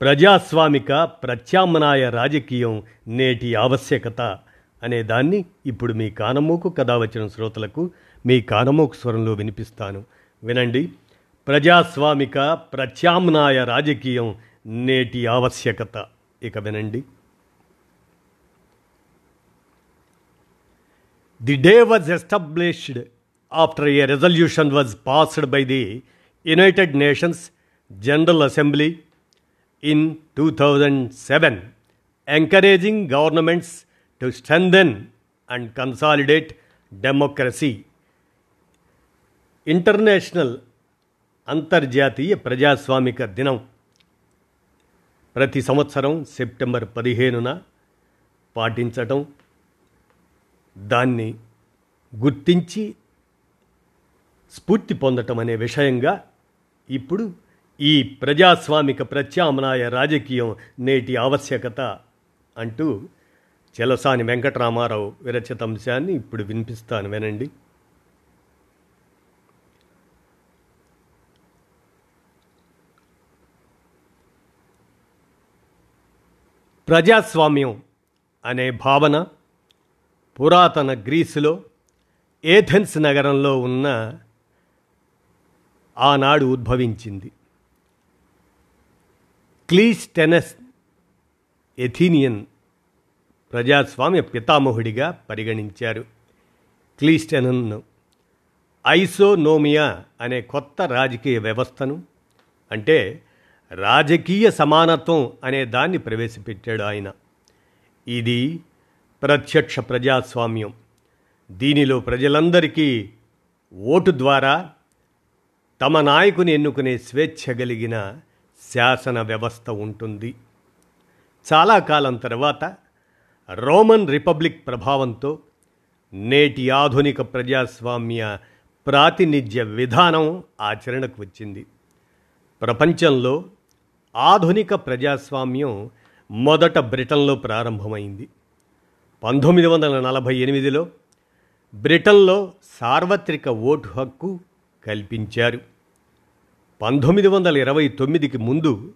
ప్రజాస్వామిక ప్రత్యామ్నాయ రాజకీయం నేటి ఆవశ్యకత అనేదాన్ని ఇప్పుడు మీ కానమూకు కథ వచ్చిన శ్రోతలకు మీ కానమూకు స్వరంలో వినిపిస్తాను. వినండి. ప్రజాస్వామిక ప్రత్యామ్నాయ రాజకీయం నేటి ఆవశ్యకత. ఇక వినండి. The day was established after a resolution was passed by the United Nations General Assembly in 2007, encouraging governments to strengthen and consolidate democracy. International అంతర్జాతీయ ప్రజాస్వామిక దినం ప్రతి సంవత్సరం సెప్టెంబర్ పదిహేనున పాటించటం దాన్ని గుర్తించి స్ఫూర్తి పొందటం అనే విషయంగా ఇప్పుడు ఈ ప్రజాస్వామిక ప్రత్యామ్నాయ రాజకీయం నేటి ఆవశ్యకత అంటూ చెలసాని వెంకటరామారావు విరచిత అంశాన్ని ఇప్పుడు వినిపిస్తాను వినండి. ప్రజాస్వామ్యం అనే భావన పురాతన గ్రీసులో ఏథెన్స్ నగరంలో ఉన్న ఆనాడు ఉద్భవించింది. క్లీస్టెనస్ ఎథీనియన్ ప్రజాస్వామ్య పితామహుడిగా పరిగణించారు. క్లీస్టెనన్ను ఐసోనోమియా అనే కొత్త రాజకీయ వ్యవస్థను అంటే రాజకీయ సమానత్వం అనే దాన్ని ప్రవేశపెట్టాడు ఆయన. ఇది ప్రత్యక్ష ప్రజాస్వామ్యం. దీనిలో ప్రజలందరికీ ఓటు ద్వారా తమ నాయకుని ఎన్నుకునే స్వేచ్ఛ కలిగిన శాసన వ్యవస్థ ఉంటుంది. చాలా కాలం తర్వాత రోమన్ రిపబ్లిక్ ప్రభావంతో నేటి ఆధునిక ప్రజాస్వామ్య ప్రాతినిధ్య విధానం ఆచరణకు వచ్చింది. ప్రపంచంలో ఆధునిక ప్రజాస్వామ్యం మొదట బ్రిటన్లో ప్రారంభమైంది. పంతొమ్మిది వందల నలభై ఎనిమిదిలో బ్రిటన్లో సార్వత్రిక ఓటు హక్కు కల్పించారు. పంతొమ్మిది వందల ఇరవై తొమ్మిదికి ముందు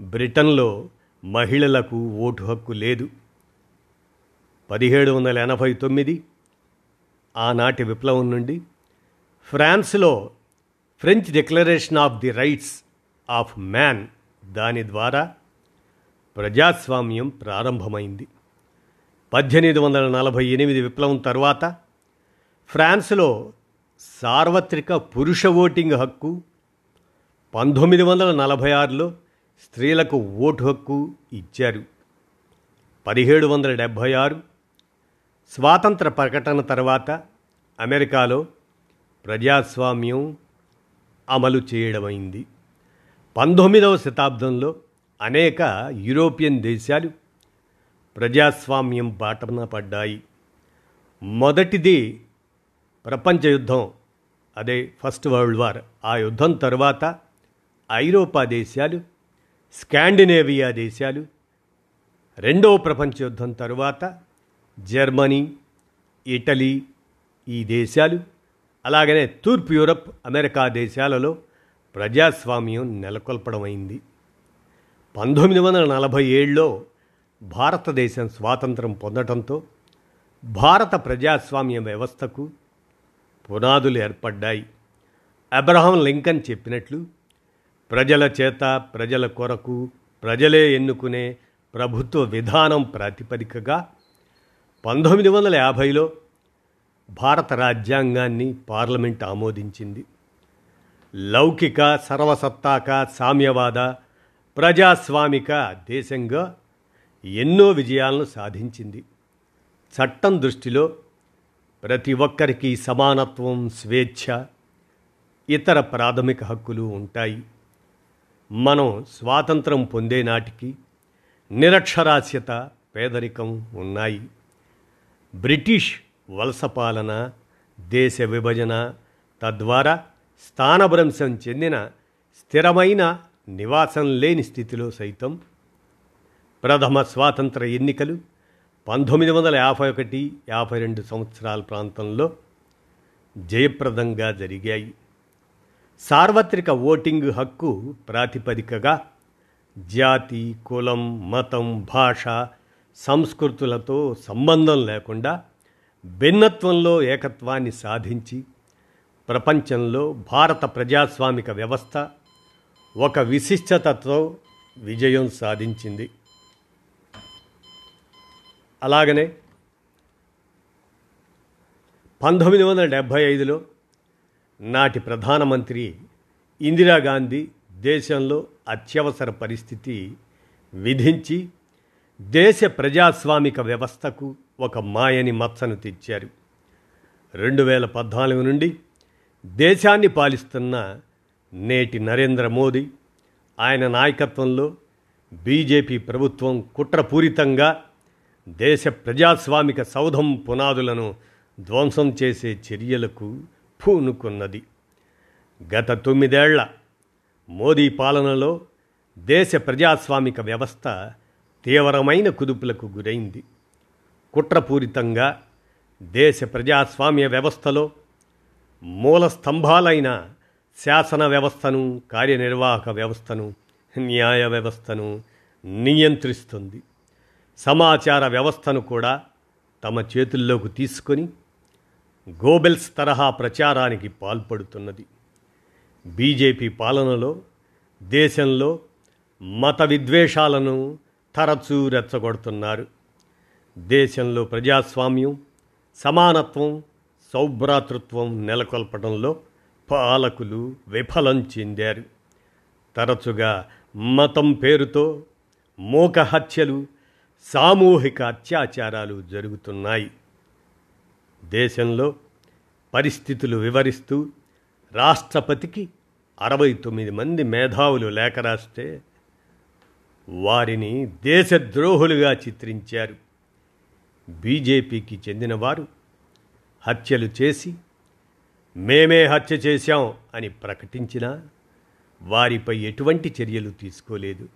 బ్రిటన్లో మహిళలకు ఓటు హక్కు లేదు. పదిహేడు వందల ఎనభై తొమ్మిది ఆనాటి విప్లవం నుండి ఫ్రాన్స్లో French declaration of the rights of man దాని ద్వారా ప్రజాస్వామ్యం ప్రారంభమైంది. పద్దెనిమిది వందల నలభై ఎనిమిది విప్లవం తర్వాత ఫ్రాన్స్లో సార్వత్రిక పురుష ఓటింగ్ హక్కు పంతొమ్మిది వందల నలభై ఆరులో స్త్రీలకు ఓటు హక్కు ఇచ్చారు. పదిహేడు వందల డెబ్భై ఆరు స్వాతంత్ర ప్రకటన తర్వాత అమెరికాలో ప్రజాస్వామ్యం అమలు చేయడమైంది. పంతొమ్మిదవ శతాబ్దంలో అనేక యూరోపియన్ దేశాలు ప్రజాస్వామ్యం బాటన పడ్డాయి. మొదటిది ప్రపంచ యుద్ధం అదే ఫస్ట్ వరల్డ్ వార్. ఆ యుద్ధం తర్వాత ఐరోపా దేశాలు స్కాండినేవియా దేశాలు రెండవ ప్రపంచ యుద్ధం తరువాత జర్మనీ ఇటలీ ఈ దేశాలు అలాగనే తూర్పు యూరప్ అమెరికా దేశాలలో ప్రజాస్వామ్యం నెలకొల్పడమైంది పంతొమ్మిది వందల నలభై ఏడులో భారతదేశం స్వాతంత్రం పొందటంతో భారత ప్రజాస్వామ్య వ్యవస్థకు పునాదులు ఏర్పడ్డాయి. అబ్రహాం లింకన్ చెప్పినట్లు ప్రజల చేత ప్రజల కొరకు ప్రజలే ఎన్నుకునే ప్రభుత్వ విధానం ప్రాతిపదికగా పంతొమ్మిది వందల యాభైలో భారత రాజ్యాంగాన్ని పార్లమెంట్ ఆమోదించింది. లౌకిక సర్వసత్తాక సామ్యవాద ప్రజాస్వామిక దేశంగా ఎన్నో విజయాలను సాధించింది. చట్టం దృష్టిలో ప్రతి ఒక్కరికి సమానత్వం స్వేచ్ఛ ఇతర ప్రాథమిక హక్కులు ఉంటాయి. మనం స్వాతంత్రం పొందే నాటికి నిరక్షరాస్యత పేదరికం ఉన్నాయి. బ్రిటిష్ వలస పాలన దేశ విభజన తద్వారా స్థానభ్రంశం చెందిన స్థిరమైన నివాసం లేని స్థితిలో సైతం ప్రథమ స్వాతంత్ర ఎన్నికలు పంతొమ్మిది వందల యాభై ఒకటి యాభై రెండు సంవత్సరాల ప్రాంతంలో జయప్రదంగా జరిగాయి. సార్వత్రిక ఓటింగ్ హక్కు ప్రాతిపదికగా జాతి కులం మతం భాష సంస్కృతులతో సంబంధం లేకుండా భిన్నత్వంలో ఏకత్వాన్ని సాధించి ప్రపంచంలో భారత ప్రజాస్వామిక వ్యవస్థ ఒక విశిష్టతతో విజయం సాధించింది. అలాగనే పంతొమ్మిది వందల డెబ్భై ఐదులో నాటి ప్రధానమంత్రి ఇందిరాగాంధీ దేశంలో అత్యవసర పరిస్థితి విధించి దేశ ప్రజాస్వామిక వ్యవస్థకు ఒక మాయని మచ్చను తెచ్చారు. రెండు వేల పద్నాలుగు నుండి దేశాన్ని పాలిస్తున్న నేటి నరేంద్ర మోదీ ఆయన నాయకత్వంలో బీజేపీ ప్రభుత్వం కుట్రపూరితంగా దేశ ప్రజాస్వామిక సౌధం పునాదులను ధ్వంసం చేసే చర్యలకు పూనుకున్నది. గత తొమ్మిదేళ్ళ మోదీ పాలనలో దేశ ప్రజాస్వామిక వ్యవస్థ తీవ్రమైన కుదుపులకు గురైంది. కుట్రపూరితంగా దేశ ప్రజాస్వామ్య వ్యవస్థలో మూల స్తంభాలైన శాసన వ్యవస్థను కార్యనిర్వాహక వ్యవస్థను న్యాయ వ్యవస్థను నియంత్రిస్తుంది. సమాచార వ్యవస్థను కూడా తమ చేతుల్లోకి తీసుకొని గోబెల్స్ తరహా ప్రచారానికి పాల్పడుతున్నది. బీజేపీ పాలనలో దేశంలో మత విద్వేషాలను తరచూ రెచ్చగొడుతున్నారు. దేశంలో ప్రజాస్వామ్యం సమానత్వం సౌభ్రాతృత్వం నెలకొల్పడంలో పాలకులు విఫలం చెందారు. తరచుగా మతం పేరుతో మూక హత్యలు సామూహిక అత్యాచారాలు జరుగుతున్నాయి. దేశంలో పరిస్థితులు వివరిస్తూ రాష్ట్రపతికి అరవై తొమ్మిది మంది మేధావులు లేఖ రాస్తే వారిని దేశద్రోహులుగా చిత్రించారు. బీజేపీకి చెందినవారు హత్యలు చేసి మేమే హత్య చేశాం అని ప్రకటించినా వారిపై ఎటువంటి చర్యలు తీసుకోలేదు.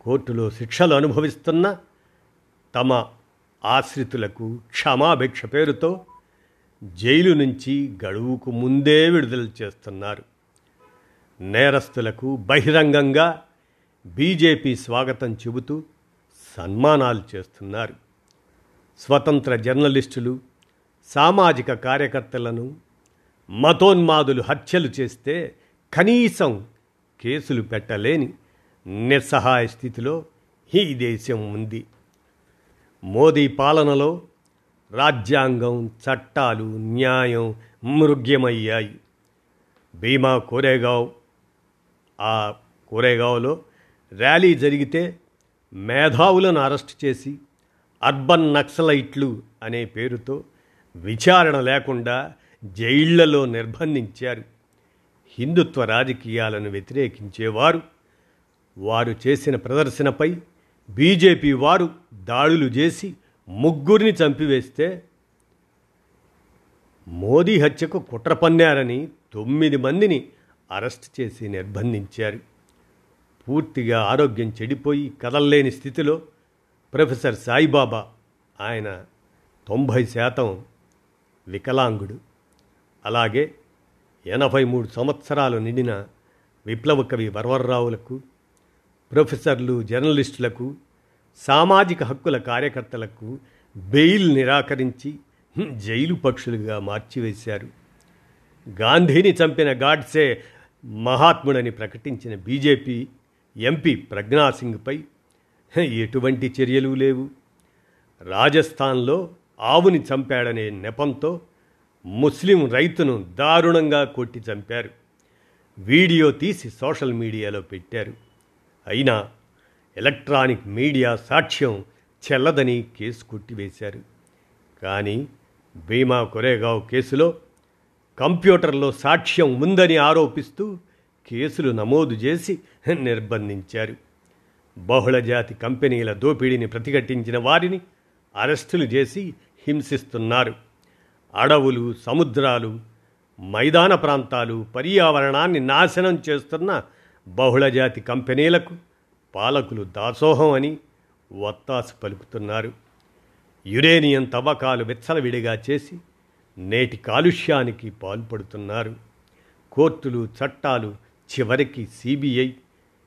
కోర్టులో శిక్షలు అనుభవిస్తున్న తమ ఆశ్రితులకు క్షమాభిక్ష పేరుతో జైలు నుంచి గడువుకు ముందే విడుదల చేస్తున్నారు. నేరస్తులకు బహిరంగంగా బీజేపీ స్వాగతం చెబుతూ సన్మానాలు చేస్తున్నారు. స్వతంత్ర జర్నలిస్టులు సామాజిక కార్యకర్తలను మతోన్మాదులు హత్యలు చేస్తే కనీసం కేసులు పెట్టలేని నిస్సహాయ స్థితిలో ఈ దేశం ఉంది. మోదీ పాలనలో రాజ్యాంగం చట్టాలు న్యాయం మృగ్యమయ్యాయి. భీమా కోరేగావ్. ఆ కోరేగావ్లో ర్యాలీ జరిగితే మేధావులను అరెస్ట్ చేసి అర్బన్ నక్సలైట్లు అనే పేరుతో విచారణ లేకుండా జైళ్ళలో నిర్బంధించారు. హిందుత్వ రాజకీయాలను వ్యతిరేకించేవారు. వారు చేసిన ప్రదర్శనపై బీజేపీ వారు దాడులు చేసి ముగ్గురిని చంపివేస్తే మోదీ హత్యకు కుట్ర పన్నారని తొమ్మిది మందిని అరెస్ట్ చేసి నిర్బంధించారు. పూర్తిగా ఆరోగ్యం చెడిపోయి కదల్లేని స్థితిలో ప్రొఫెసర్ సాయిబాబా ఆయన తొంభై శాతం వికలాంగుడు. అలాగే ఎనభై మూడు సంవత్సరాలు నిండిన విప్లవ కవి వరవర్రావులకు ప్రొఫెసర్లు జర్నలిస్టులకు సామాజిక హక్కుల కార్యకర్తలకు బెయిల్ నిరాకరించి జైలు పక్షులుగా మార్చివేశారు. గాంధీని చంపిన గాడ్సే మహాత్ముడని ప్రకటించిన బీజేపీ ఎంపీ ప్రజ్ఞాసింగ్పై ఎటువంటి చర్యలు లేవు. రాజస్థాన్లో ఆవుని చంపాడనే నెపంతో ముస్లిం రైతును దారుణంగా కొట్టి చంపారు. వీడియో తీసి సోషల్ మీడియాలో పెట్టారు. అయినా ఎలక్ట్రానిక్ మీడియా సాక్ష్యం చెల్లదని కేసు కొట్టివేశారు. కానీ భీమా కొరేగావ్ కేసులో కంప్యూటర్లో సాక్ష్యం ఉందని ఆరోపిస్తూ కేసులు నమోదు చేసి నిర్బంధించారు. బహుళజాతి కంపెనీల దోపిడీని ప్రతిఘటించిన వారిని అరెస్టులు చేసి హింసిస్తున్నారు. అడవులు సముద్రాలు మైదాన ప్రాంతాలు పర్యావరణాన్ని నాశనం చేస్తున్న బహుళజాతి కంపెనీలకు పాలకులు దాసోహం అని వత్తాసు పలుకుతున్నారు. యురేనియం తవ్వకాలు విచ్చలవిడిగా చేసి నేటి కాలుష్యానికి పాల్పడుతున్నారు. కోర్టులు చట్టాలు చివరికి సిబిఐ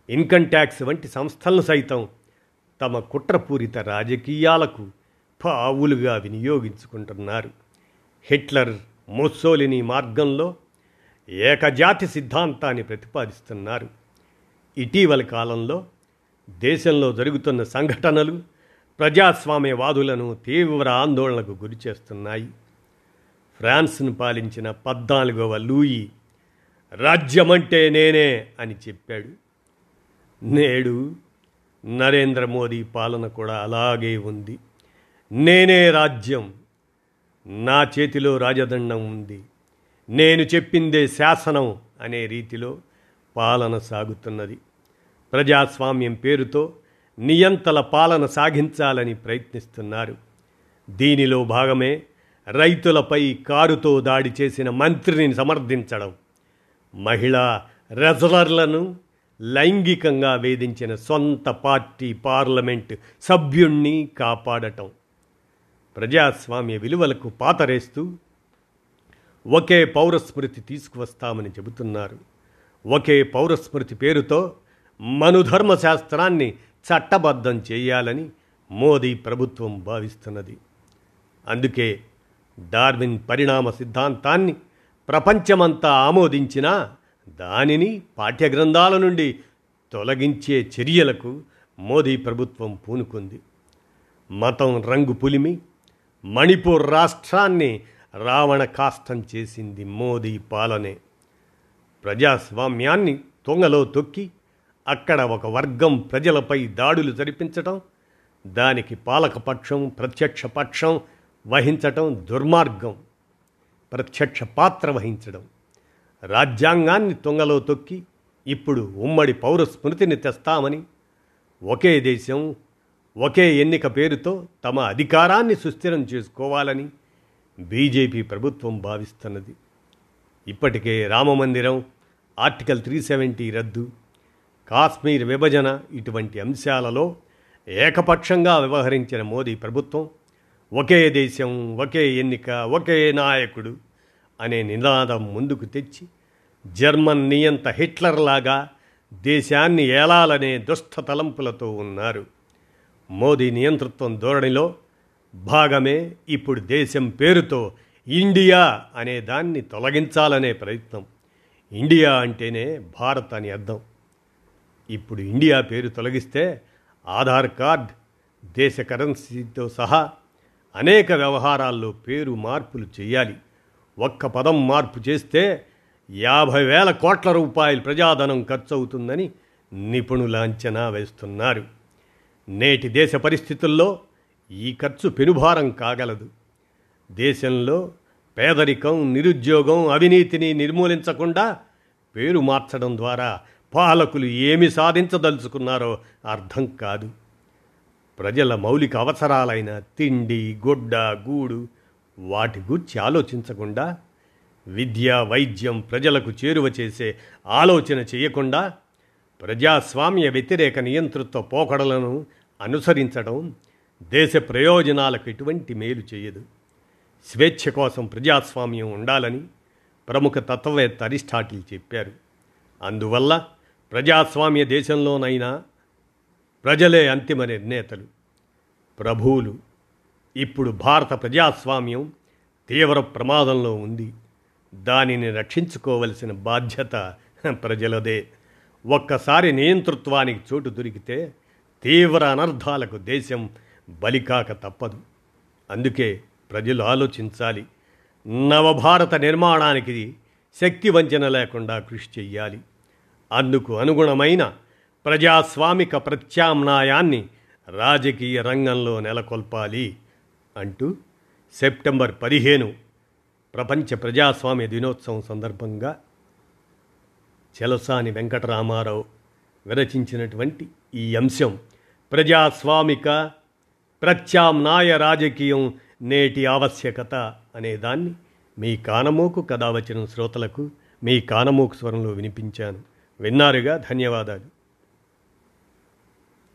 ఇన్కమ్ ట్యాక్స్ వంటి సంస్థలను సైతం తమ కుట్రపూరిత రాజకీయాలకు పావులుగా వినియోగించుకుంటున్నారు. హిట్లర్ ముస్సోలిని మార్గంలో ఏకజాతి సిద్ధాంతాన్ని ప్రతిపాదిస్తున్నారు. ఇటీవల కాలంలో దేశంలో జరుగుతున్న సంఘటనలు ప్రజాస్వామ్యవాదులను తీవ్ర ఆందోళనకు గురిచేస్తున్నాయి ఫ్రాన్స్ను పాలించిన పద్నాలుగవ లూయి రాజ్యమంటే నేనే అని చెప్పాడు. నేడు నరేంద్ర మోదీ పాలన కూడా అలాగే ఉంది. నేనే రాజ్యం నా చేతిలో రాజదండం ఉంది. నేను చెప్పిందే శాసనం అనే రీతిలో పాలన సాగుతున్నది. ప్రజాస్వామ్యం పేరుతో నియంతల పాలన సాగించాలని ప్రయత్నిస్తున్నారు. దీనిలో భాగమే రైతులపై కారుతో దాడి చేసిన మంత్రిని సమర్థించడం. మహిళా రెజలర్లను లైంగికంగా వేధించిన సొంత పార్టీ పార్లమెంట్ సభ్యుణ్ణి కాపాడటం. ప్రజాస్వామ్య విలువలకు పాతరేస్తూ ఒకే పౌరస్మృతి తీసుకువస్తామని చెబుతున్నారు. ఒకే పౌరస్మృతి పేరుతో మనుధర్మ శాస్త్రాన్ని చట్టబద్ధం చేయాలని మోదీ ప్రభుత్వం భావిస్తున్నది. అందుకే డార్విన్ పరిణామ సిద్ధాంతాన్ని ప్రపంచమంతా ఆమోదించినా దానిని పాఠ్యగ్రంథాల నుండి తొలగించే చర్యలకు మోదీ ప్రభుత్వం పూనుకుంది. మతం రంగు పులిమి మణిపూర్ రాష్ట్రాన్ని రావణ కాష్టం చేసింది మోదీ పాలనే. ప్రజాస్వామ్యాన్ని తొంగలో తొక్కి అక్కడ ఒక వర్గం ప్రజలపై దాడులు జరిపించటం దానికి పాలకపక్షం ప్రత్యక్ష పక్షం వహించటం దుర్మార్గం ప్రత్యక్ష పాత్ర వహించడం. రాజ్యాంగాన్ని తొంగలో తొక్కి ఇప్పుడు ఉమ్మడి పౌర స్మృతిని తెస్తామని ఒకే దేశం ఒకే ఎన్నిక పేరుతో తమ అధికారాన్ని సుస్థిరం చేసుకోవాలని బీజేపీ ప్రభుత్వం భావిస్తున్నది. ఇప్పటికే రామమందిరం ఆర్టికల్ త్రీ సెవెంటీ రద్దు కాశ్మీర్ విభజన ఇటువంటి అంశాలలో ఏకపక్షంగా వ్యవహరించిన మోదీ ప్రభుత్వం ఒకే దేశం ఒకే ఎన్నిక ఒకే నాయకుడు అనే నినాదం ముందుకు తెచ్చి జర్మన్ నియంత హిట్లర్లాగా దేశాన్ని ఏలాలనే దుష్ట తలంపులతో ఉన్నారు. మోదీ నియంతృత్వం ధోరణిలో భాగమే ఇప్పుడు దేశం పేరుతో ఇండియా అనే దాన్ని తొలగించాలనే ప్రయత్నం. ఇండియా అంటేనే భారత్ అని అర్థం. ఇప్పుడు ఇండియా పేరు తొలగిస్తే ఆధార్ కార్డ్ దేశ కరెన్సీతో సహా అనేక వ్యవహారాల్లో పేరు మార్పులు చేయాలి. ఒక్క పదం మార్పు చేస్తే యాభై వేల కోట్ల రూపాయలు ప్రజాధనం ఖర్చు అవుతుందని నిపుణుల అంచనా వేస్తున్నారు. నేటి దేశ పరిస్థితుల్లో ఈ ఖర్చు పెనుభారం కాగలదు. దేశంలో పేదరికం నిరుద్యోగం అవినీతిని నిర్మూలించకుండా పేరు మార్చడం ద్వారా పాలకులు ఏమి సాధించదలుచుకున్నారో అర్థం కాదు. ప్రజల మౌలిక అవసరాలైన తిండి గుడ్డ గూడు వాటి గురించి ఆలోచించకుండా విద్య వైద్యం ప్రజలకు చేరువ చేసే ఆలోచన చేయకుండా ప్రజాస్వామ్య వ్యతిరేక నియంతృత్వ పోకడలను అనుసరించడం దేశ ప్రయోజనాలకు ఎటువంటి మేలు చేయదు. స్వేచ్ఛ కోసం ప్రజాస్వామ్యం ఉండాలని ప్రముఖ తత్వవేత్త అరిస్టాటిల్ చెప్పారు. అందువల్ల ప్రజాస్వామ్య దేశంలోనైనా ప్రజలే అంతిమ నిర్ణేతలు. ప్రభువులు ఇప్పుడు భారత ప్రజాస్వామ్యం తీవ్ర ప్రమాదంలో ఉంది. దానిని రక్షించుకోవలసిన బాధ్యత ప్రజలదే. ఒక్కసారి నియంతృత్వానికి చోటు దొరికితే తీవ్ర అనర్థాలకు దేశం బలికాక తప్పదు. అందుకే ప్రజలు ఆలోచించాలి. నవభారత నిర్మాణానికి శక్తి వంచన లేకుండా కృషి చెయ్యాలి. అందుకు అనుగుణమైన ప్రజాస్వామిక ప్రత్యామ్నాయాన్ని రాజకీయ రంగంలో నెలకొల్పాలి అంటూ సెప్టెంబర్ పదిహేను ప్రపంచ ప్రజాస్వామ్య దినోత్సవం సందర్భంగా చెలసాని వెంకటరామారావు విరచించినటువంటి ఈ అంశం ప్రజాస్వామిక ప్రత్యామ్నాయ రాజకీయం నేటి ఆవశ్యకత అనేదాన్ని మీ కానమోకు కథ వచ్చిన శ్రోతలకు మీ కానమోకు స్వరంలో వినిపించాను. విన్నారుగా? ధన్యవాదాలు.